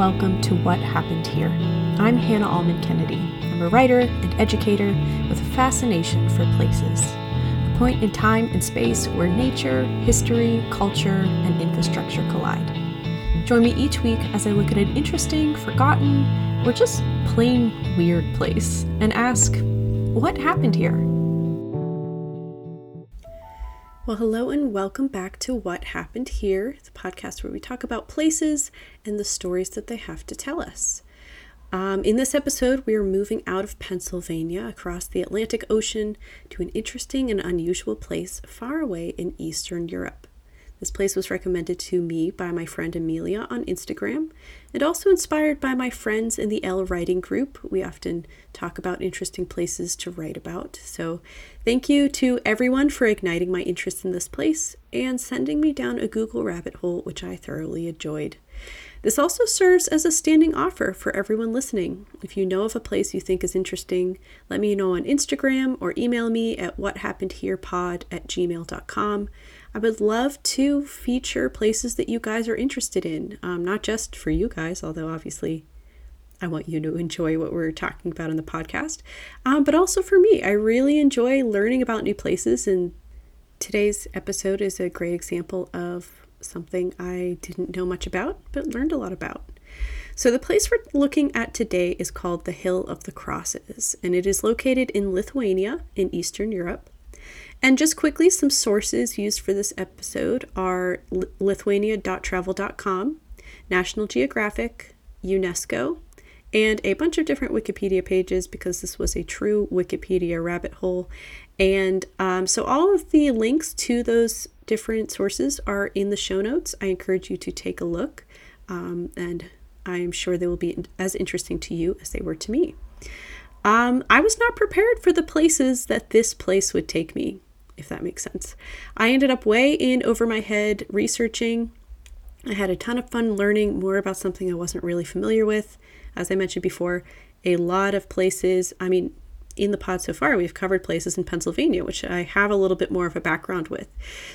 welcome to What Happened Here. I'm Hannah Allman Kennedy. I'm a writer and educator with a fascination for places, a point in time and space where nature, history, culture, and infrastructure collide. Join me each week as I look at an interesting, forgotten, or just plain weird place and ask, what happened here? Well, hello and welcome back to What Happened Here, the podcast where we talk about places and the stories that they have to tell us. Um, in this episode, we are moving out of Pennsylvania across the Atlantic Ocean to an interesting and unusual place far away in Eastern Europe. This place was recommended to me by my friend Amelia on Instagram and also inspired by my friends in the L Writing Group. We often talk about interesting places to write about. So, thank you to everyone for igniting my interest in this place and sending me down a Google rabbit hole, which I thoroughly enjoyed. This also serves as a standing offer for everyone listening. If you know of a place you think is interesting, let me know on Instagram or email me at whathappenedherepod at gmail.com. I would love to feature places that you guys are interested in, um, not just for you guys, although obviously I want you to enjoy what we're talking about in the podcast, um, but also for me. I really enjoy learning about new places, and today's episode is a great example of something I didn't know much about, but learned a lot about. So, the place we're looking at today is called the Hill of the Crosses, and it is located in Lithuania in Eastern Europe. And just quickly, some sources used for this episode are lithuania.travel.com, National Geographic, UNESCO, and a bunch of different Wikipedia pages because this was a true Wikipedia rabbit hole. And um, so all of the links to those different sources are in the show notes. I encourage you to take a look, um, and I am sure they will be as interesting to you as they were to me. Um, I was not prepared for the places that this place would take me if that makes sense. I ended up way in over my head researching. I had a ton of fun learning more about something I wasn't really familiar with. As I mentioned before, a lot of places, I mean, in the pod so far, we've covered places in Pennsylvania, which I have a little bit more of a background with.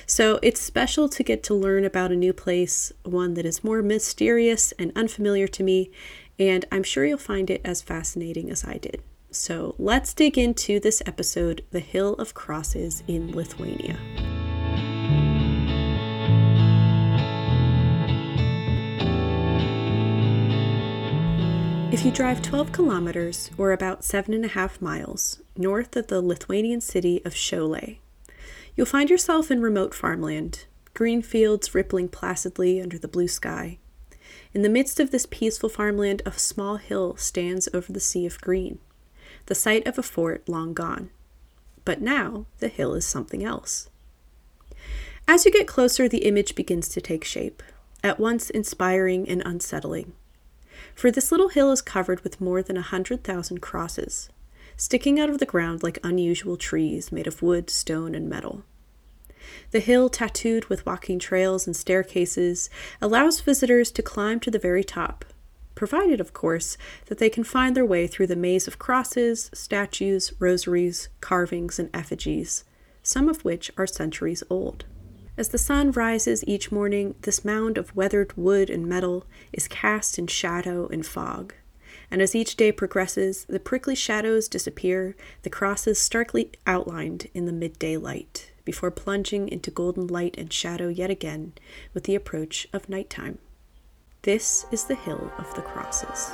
So it's special to get to learn about a new place, one that is more mysterious and unfamiliar to me, and I'm sure you'll find it as fascinating as I did. So let's dig into this episode The Hill of Crosses in Lithuania. If you drive 12 kilometers, or about seven and a half miles, north of the Lithuanian city of Šiauliai, you'll find yourself in remote farmland, green fields rippling placidly under the blue sky. In the midst of this peaceful farmland, a small hill stands over the sea of green the site of a fort long gone. But now the hill is something else. As you get closer, the image begins to take shape, at once inspiring and unsettling. For this little hill is covered with more than a hundred thousand crosses, sticking out of the ground like unusual trees made of wood, stone, and metal. The hill, tattooed with walking trails and staircases, allows visitors to climb to the very top, provided, of course, that they can find their way through the maze of crosses, statues, rosaries, carvings, and effigies, some of which are centuries old. As the sun rises each morning, this mound of weathered wood and metal is cast in shadow and fog. And as each day progresses, the prickly shadows disappear, the crosses starkly outlined in the midday light, before plunging into golden light and shadow yet again with the approach of nighttime. This is the Hill of the Crosses.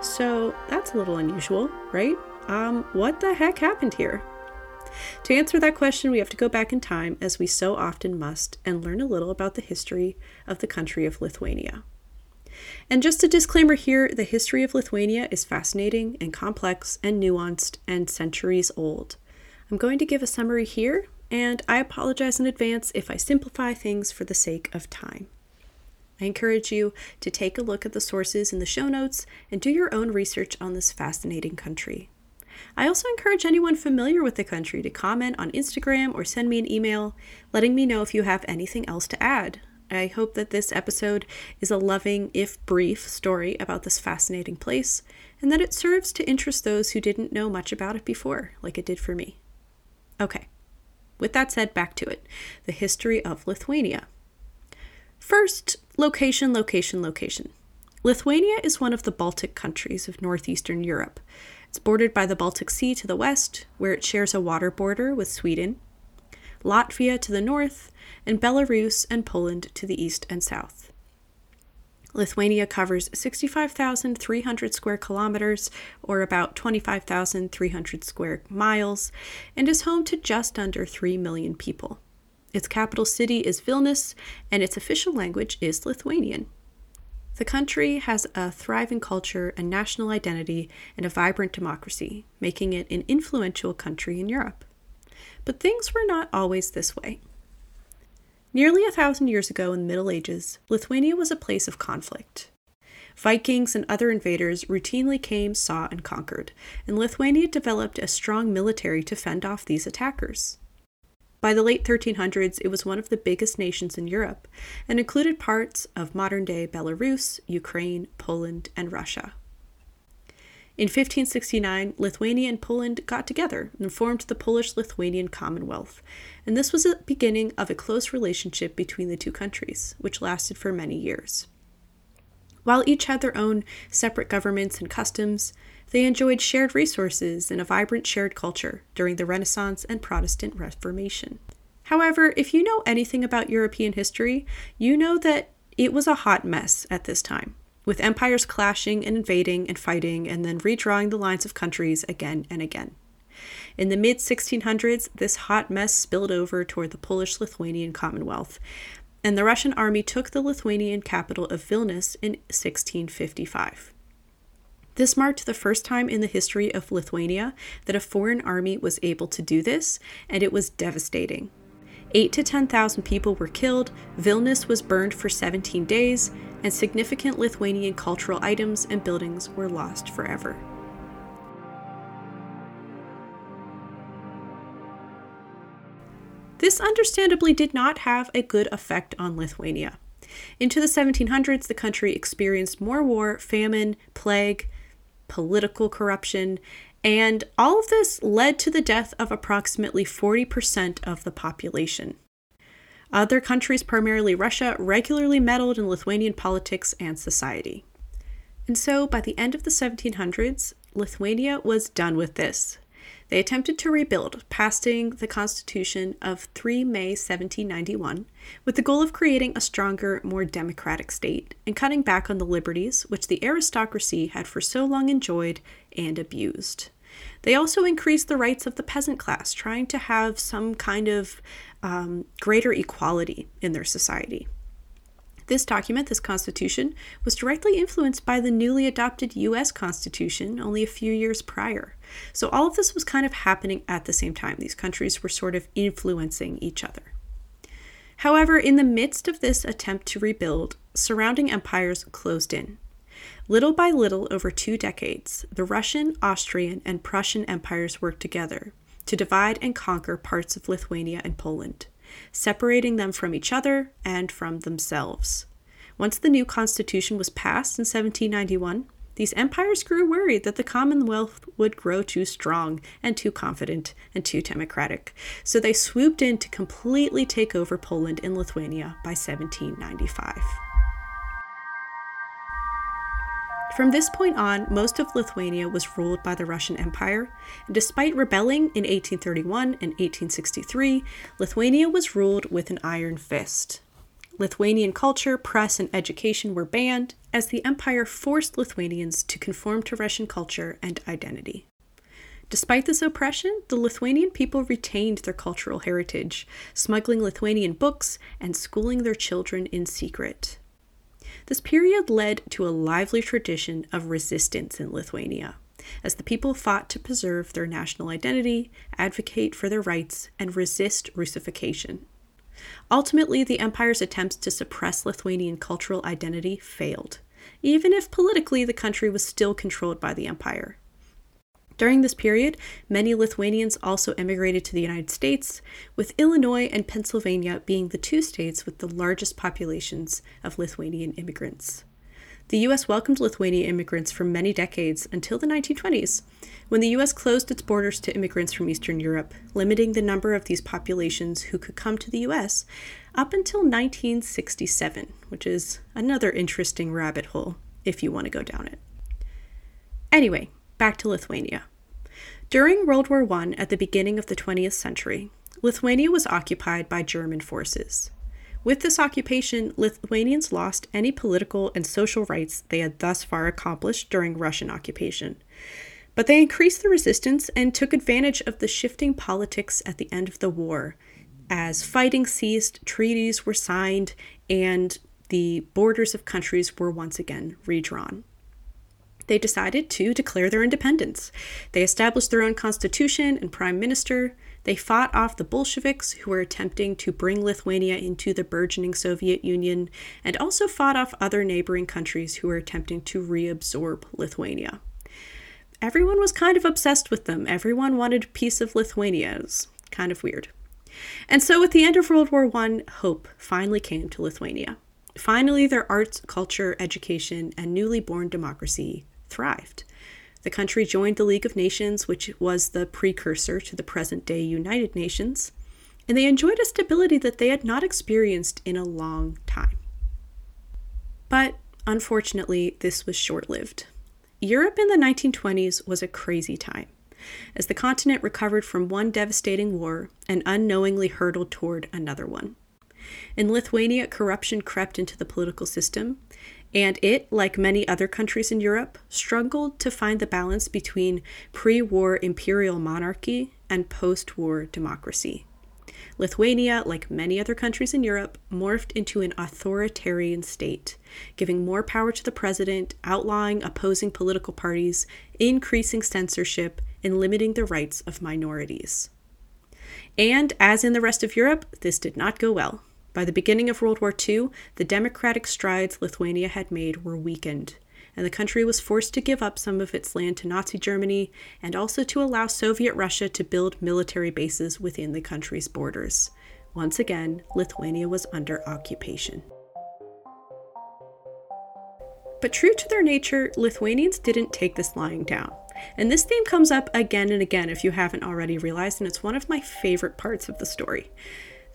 So that's a little unusual, right? Um, what the heck happened here? To answer that question, we have to go back in time, as we so often must, and learn a little about the history of the country of Lithuania. And just a disclaimer here the history of Lithuania is fascinating and complex and nuanced and centuries old. I'm going to give a summary here, and I apologize in advance if I simplify things for the sake of time. I encourage you to take a look at the sources in the show notes and do your own research on this fascinating country. I also encourage anyone familiar with the country to comment on Instagram or send me an email letting me know if you have anything else to add. I hope that this episode is a loving, if brief, story about this fascinating place and that it serves to interest those who didn't know much about it before, like it did for me. Okay, with that said, back to it the history of Lithuania. First, location, location, location. Lithuania is one of the Baltic countries of northeastern Europe. It's bordered by the Baltic Sea to the west, where it shares a water border with Sweden, Latvia to the north, and Belarus and Poland to the east and south. Lithuania covers 65,300 square kilometers, or about 25,300 square miles, and is home to just under 3 million people. Its capital city is Vilnius, and its official language is Lithuanian. The country has a thriving culture and national identity and a vibrant democracy, making it an influential country in Europe. But things were not always this way. Nearly a thousand years ago in the Middle Ages, Lithuania was a place of conflict. Vikings and other invaders routinely came, saw, and conquered, and Lithuania developed a strong military to fend off these attackers. By the late 1300s, it was one of the biggest nations in Europe and included parts of modern day Belarus, Ukraine, Poland, and Russia. In 1569, Lithuania and Poland got together and formed the Polish Lithuanian Commonwealth, and this was the beginning of a close relationship between the two countries, which lasted for many years. While each had their own separate governments and customs, they enjoyed shared resources and a vibrant shared culture during the Renaissance and Protestant Reformation. However, if you know anything about European history, you know that it was a hot mess at this time with empires clashing and invading and fighting and then redrawing the lines of countries again and again. In the mid 1600s, this hot mess spilled over toward the Polish Lithuanian Commonwealth, and the Russian army took the Lithuanian capital of Vilnius in 1655. This marked the first time in the history of Lithuania that a foreign army was able to do this, and it was devastating. 8 to 10,000 people were killed, Vilnius was burned for 17 days, and significant Lithuanian cultural items and buildings were lost forever. This understandably did not have a good effect on Lithuania. Into the 1700s, the country experienced more war, famine, plague, political corruption, and all of this led to the death of approximately 40% of the population. Other countries, primarily Russia, regularly meddled in Lithuanian politics and society. And so, by the end of the 1700s, Lithuania was done with this. They attempted to rebuild, passing the Constitution of 3 May 1791, with the goal of creating a stronger, more democratic state and cutting back on the liberties which the aristocracy had for so long enjoyed and abused. They also increased the rights of the peasant class, trying to have some kind of um, greater equality in their society. This document, this constitution, was directly influenced by the newly adopted US Constitution only a few years prior. So all of this was kind of happening at the same time. These countries were sort of influencing each other. However, in the midst of this attempt to rebuild, surrounding empires closed in. Little by little, over two decades, the Russian, Austrian, and Prussian empires worked together to divide and conquer parts of Lithuania and Poland, separating them from each other and from themselves. Once the new constitution was passed in 1791, these empires grew worried that the Commonwealth would grow too strong and too confident and too democratic, so they swooped in to completely take over Poland and Lithuania by 1795. From this point on, most of Lithuania was ruled by the Russian Empire, and despite rebelling in 1831 and 1863, Lithuania was ruled with an iron fist. Lithuanian culture, press, and education were banned as the empire forced Lithuanians to conform to Russian culture and identity. Despite this oppression, the Lithuanian people retained their cultural heritage, smuggling Lithuanian books and schooling their children in secret. This period led to a lively tradition of resistance in Lithuania, as the people fought to preserve their national identity, advocate for their rights, and resist Russification. Ultimately, the empire's attempts to suppress Lithuanian cultural identity failed, even if politically the country was still controlled by the empire. During this period, many Lithuanians also emigrated to the United States, with Illinois and Pennsylvania being the two states with the largest populations of Lithuanian immigrants. The US welcomed Lithuanian immigrants for many decades until the 1920s, when the US closed its borders to immigrants from Eastern Europe, limiting the number of these populations who could come to the US up until 1967, which is another interesting rabbit hole if you want to go down it. Anyway, back to Lithuania. During World War I at the beginning of the 20th century, Lithuania was occupied by German forces. With this occupation, Lithuanians lost any political and social rights they had thus far accomplished during Russian occupation. But they increased the resistance and took advantage of the shifting politics at the end of the war. As fighting ceased, treaties were signed, and the borders of countries were once again redrawn they decided to declare their independence. They established their own constitution and prime minister. They fought off the Bolsheviks, who were attempting to bring Lithuania into the burgeoning Soviet Union, and also fought off other neighboring countries who were attempting to reabsorb Lithuania. Everyone was kind of obsessed with them. Everyone wanted a piece of Lithuania. It was kind of weird. And so, at the end of World War I, hope finally came to Lithuania. Finally, their arts, culture, education, and newly born democracy thrived. The country joined the League of Nations, which was the precursor to the present day United Nations, and they enjoyed a stability that they had not experienced in a long time. But unfortunately, this was short lived. Europe in the 1920s was a crazy time. As the continent recovered from one devastating war and unknowingly hurtled toward another one. In Lithuania, corruption crept into the political system, and it, like many other countries in Europe, struggled to find the balance between pre war imperial monarchy and post war democracy. Lithuania, like many other countries in Europe, morphed into an authoritarian state, giving more power to the president, outlawing opposing political parties, increasing censorship, and limiting the rights of minorities. And as in the rest of Europe, this did not go well. By the beginning of World War II, the democratic strides Lithuania had made were weakened, and the country was forced to give up some of its land to Nazi Germany and also to allow Soviet Russia to build military bases within the country's borders. Once again, Lithuania was under occupation. But true to their nature, Lithuanians didn't take this lying down. And this theme comes up again and again if you haven't already realized, and it's one of my favorite parts of the story.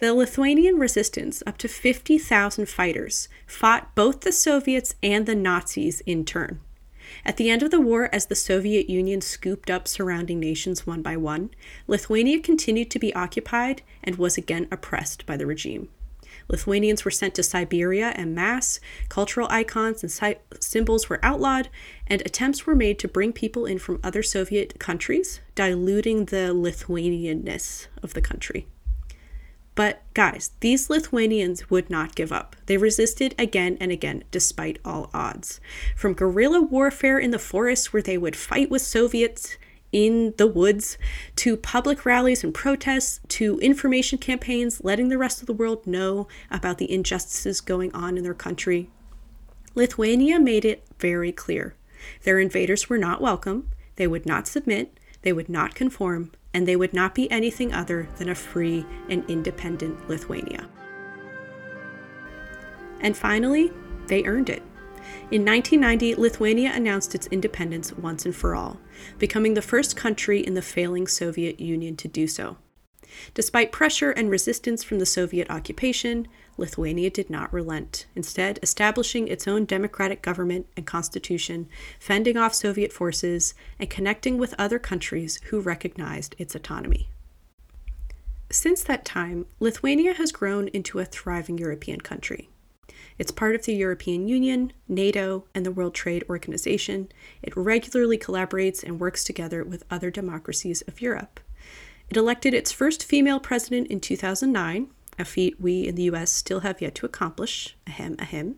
The Lithuanian resistance, up to 50,000 fighters, fought both the Soviets and the Nazis in turn. At the end of the war, as the Soviet Union scooped up surrounding nations one by one, Lithuania continued to be occupied and was again oppressed by the regime. Lithuanians were sent to Siberia en masse, cultural icons and si- symbols were outlawed, and attempts were made to bring people in from other Soviet countries, diluting the Lithuanianness of the country. But guys, these Lithuanians would not give up. They resisted again and again, despite all odds. From guerrilla warfare in the forests, where they would fight with Soviets in the woods, to public rallies and protests, to information campaigns letting the rest of the world know about the injustices going on in their country. Lithuania made it very clear their invaders were not welcome, they would not submit, they would not conform, and they would not be anything other than a free and independent Lithuania. And finally, they earned it. In 1990, Lithuania announced its independence once and for all, becoming the first country in the failing Soviet Union to do so. Despite pressure and resistance from the Soviet occupation, Lithuania did not relent, instead, establishing its own democratic government and constitution, fending off Soviet forces, and connecting with other countries who recognized its autonomy. Since that time, Lithuania has grown into a thriving European country. It's part of the European Union, NATO, and the World Trade Organization. It regularly collaborates and works together with other democracies of Europe. It elected its first female president in 2009, a feat we in the US still have yet to accomplish, ahem, ahem,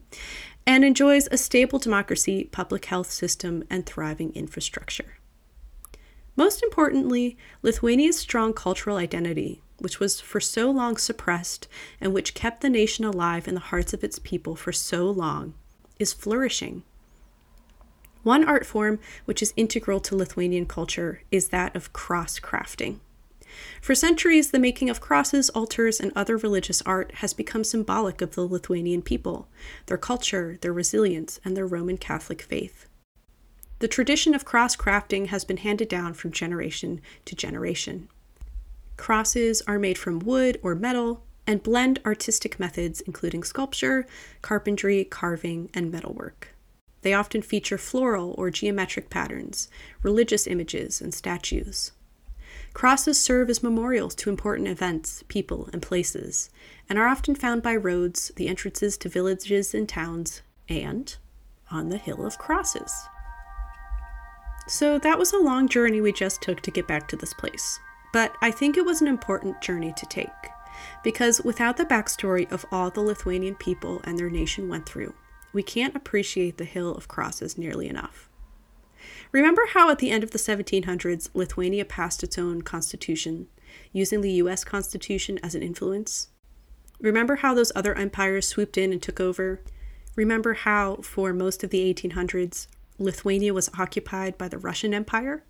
and enjoys a stable democracy, public health system, and thriving infrastructure. Most importantly, Lithuania's strong cultural identity, which was for so long suppressed and which kept the nation alive in the hearts of its people for so long, is flourishing. One art form which is integral to Lithuanian culture is that of cross crafting. For centuries, the making of crosses, altars, and other religious art has become symbolic of the Lithuanian people, their culture, their resilience, and their Roman Catholic faith. The tradition of cross crafting has been handed down from generation to generation. Crosses are made from wood or metal and blend artistic methods, including sculpture, carpentry, carving, and metalwork. They often feature floral or geometric patterns, religious images, and statues. Crosses serve as memorials to important events, people, and places, and are often found by roads, the entrances to villages and towns, and on the Hill of Crosses. So that was a long journey we just took to get back to this place. But I think it was an important journey to take, because without the backstory of all the Lithuanian people and their nation went through, we can't appreciate the Hill of Crosses nearly enough. Remember how at the end of the 1700s, Lithuania passed its own constitution, using the US Constitution as an influence? Remember how those other empires swooped in and took over? Remember how, for most of the 1800s, Lithuania was occupied by the Russian Empire?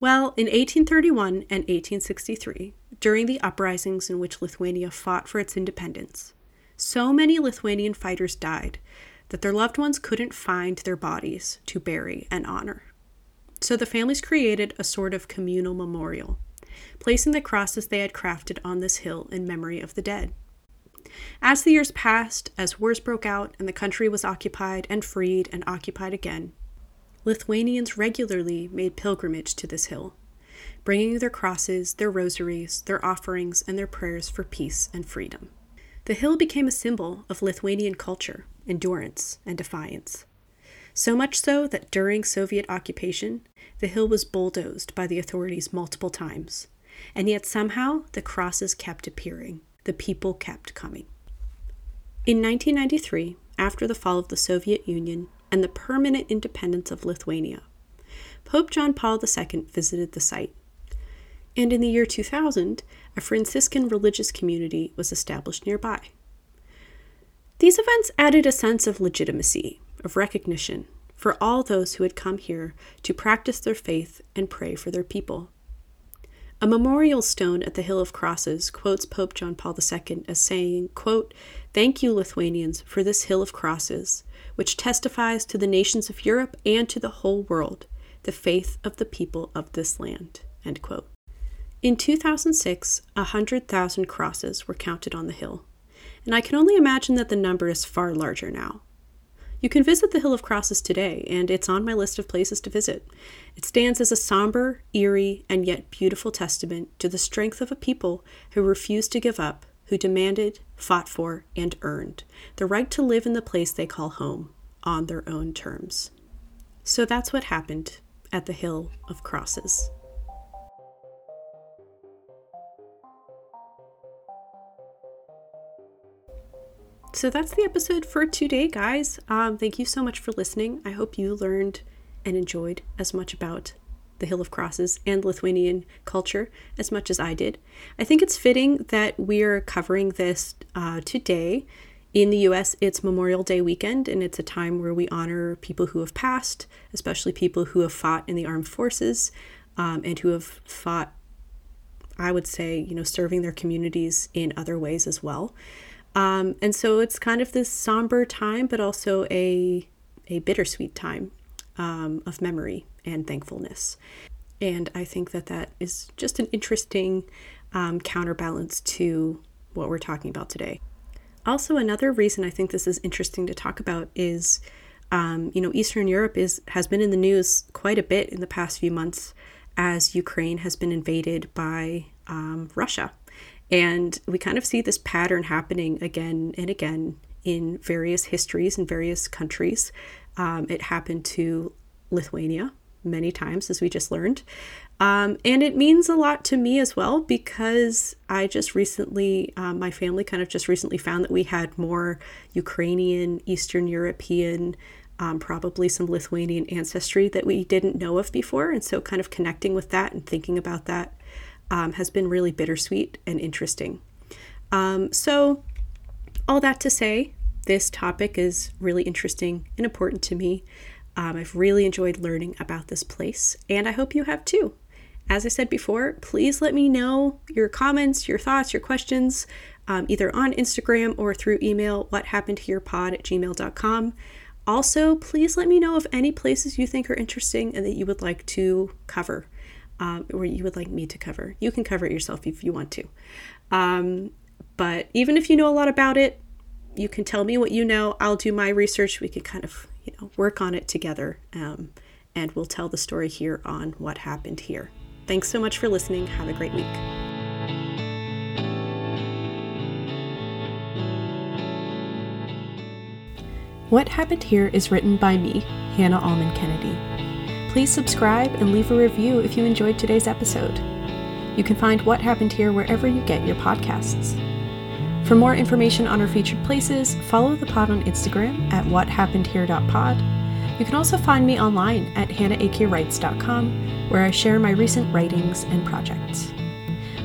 Well, in 1831 and 1863, during the uprisings in which Lithuania fought for its independence, so many Lithuanian fighters died that their loved ones couldn't find their bodies to bury and honor. So the families created a sort of communal memorial, placing the crosses they had crafted on this hill in memory of the dead. As the years passed, as wars broke out and the country was occupied and freed and occupied again, Lithuanians regularly made pilgrimage to this hill, bringing their crosses, their rosaries, their offerings, and their prayers for peace and freedom. The hill became a symbol of Lithuanian culture, endurance, and defiance. So much so that during Soviet occupation, the hill was bulldozed by the authorities multiple times, and yet somehow the crosses kept appearing the people kept coming. In 1993, after the fall of the Soviet Union and the permanent independence of Lithuania, Pope John Paul II visited the site. And in the year 2000, a Franciscan religious community was established nearby. These events added a sense of legitimacy, of recognition, for all those who had come here to practice their faith and pray for their people. A memorial stone at the Hill of Crosses quotes Pope John Paul II as saying, quote, Thank you, Lithuanians, for this Hill of Crosses, which testifies to the nations of Europe and to the whole world the faith of the people of this land. End quote. In 2006, 100,000 crosses were counted on the hill, and I can only imagine that the number is far larger now. You can visit the Hill of Crosses today, and it's on my list of places to visit. It stands as a somber, eerie, and yet beautiful testament to the strength of a people who refused to give up, who demanded, fought for, and earned the right to live in the place they call home on their own terms. So that's what happened at the Hill of Crosses. So that's the episode for today, guys. Um, thank you so much for listening. I hope you learned and enjoyed as much about the Hill of Crosses and Lithuanian culture as much as I did. I think it's fitting that we're covering this uh, today. In the US, it's Memorial Day weekend, and it's a time where we honor people who have passed, especially people who have fought in the armed forces um, and who have fought, I would say, you know, serving their communities in other ways as well. Um, and so it's kind of this somber time, but also a, a bittersweet time um, of memory and thankfulness. And I think that that is just an interesting um, counterbalance to what we're talking about today. Also, another reason I think this is interesting to talk about is, um, you know, Eastern Europe is has been in the news quite a bit in the past few months as Ukraine has been invaded by um, Russia. And we kind of see this pattern happening again and again in various histories in various countries. Um, it happened to Lithuania many times, as we just learned. Um, and it means a lot to me as well because I just recently, um, my family kind of just recently found that we had more Ukrainian, Eastern European, um, probably some Lithuanian ancestry that we didn't know of before. And so, kind of connecting with that and thinking about that um, has been really bittersweet and interesting. Um, so, all that to say, this topic is really interesting and important to me. Um, I've really enjoyed learning about this place, and I hope you have too. as I said before, please let me know your comments, your thoughts, your questions, um, either on Instagram or through email, what happened here pod at gmail.com. Also, please let me know of any places you think are interesting and that you would like to cover, um, or you would like me to cover. You can cover it yourself if you want to. Um, but even if you know a lot about it, you can tell me what you know. I'll do my research. We can kind of, you know, work on it together, um, and we'll tell the story here on what happened here. Thanks so much for listening. Have a great week. What Happened Here is written by me, Hannah Allman Kennedy. Please subscribe and leave a review if you enjoyed today's episode. You can find What Happened Here wherever you get your podcasts. For more information on our featured places, follow the pod on Instagram at whathappenedhere.pod. You can also find me online at hannahakewrites.com, where I share my recent writings and projects.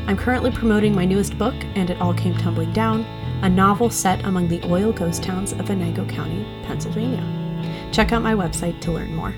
I'm currently promoting my newest book, And It All Came Tumbling Down, a novel set among the oil ghost towns of Venango County, Pennsylvania. Check out my website to learn more.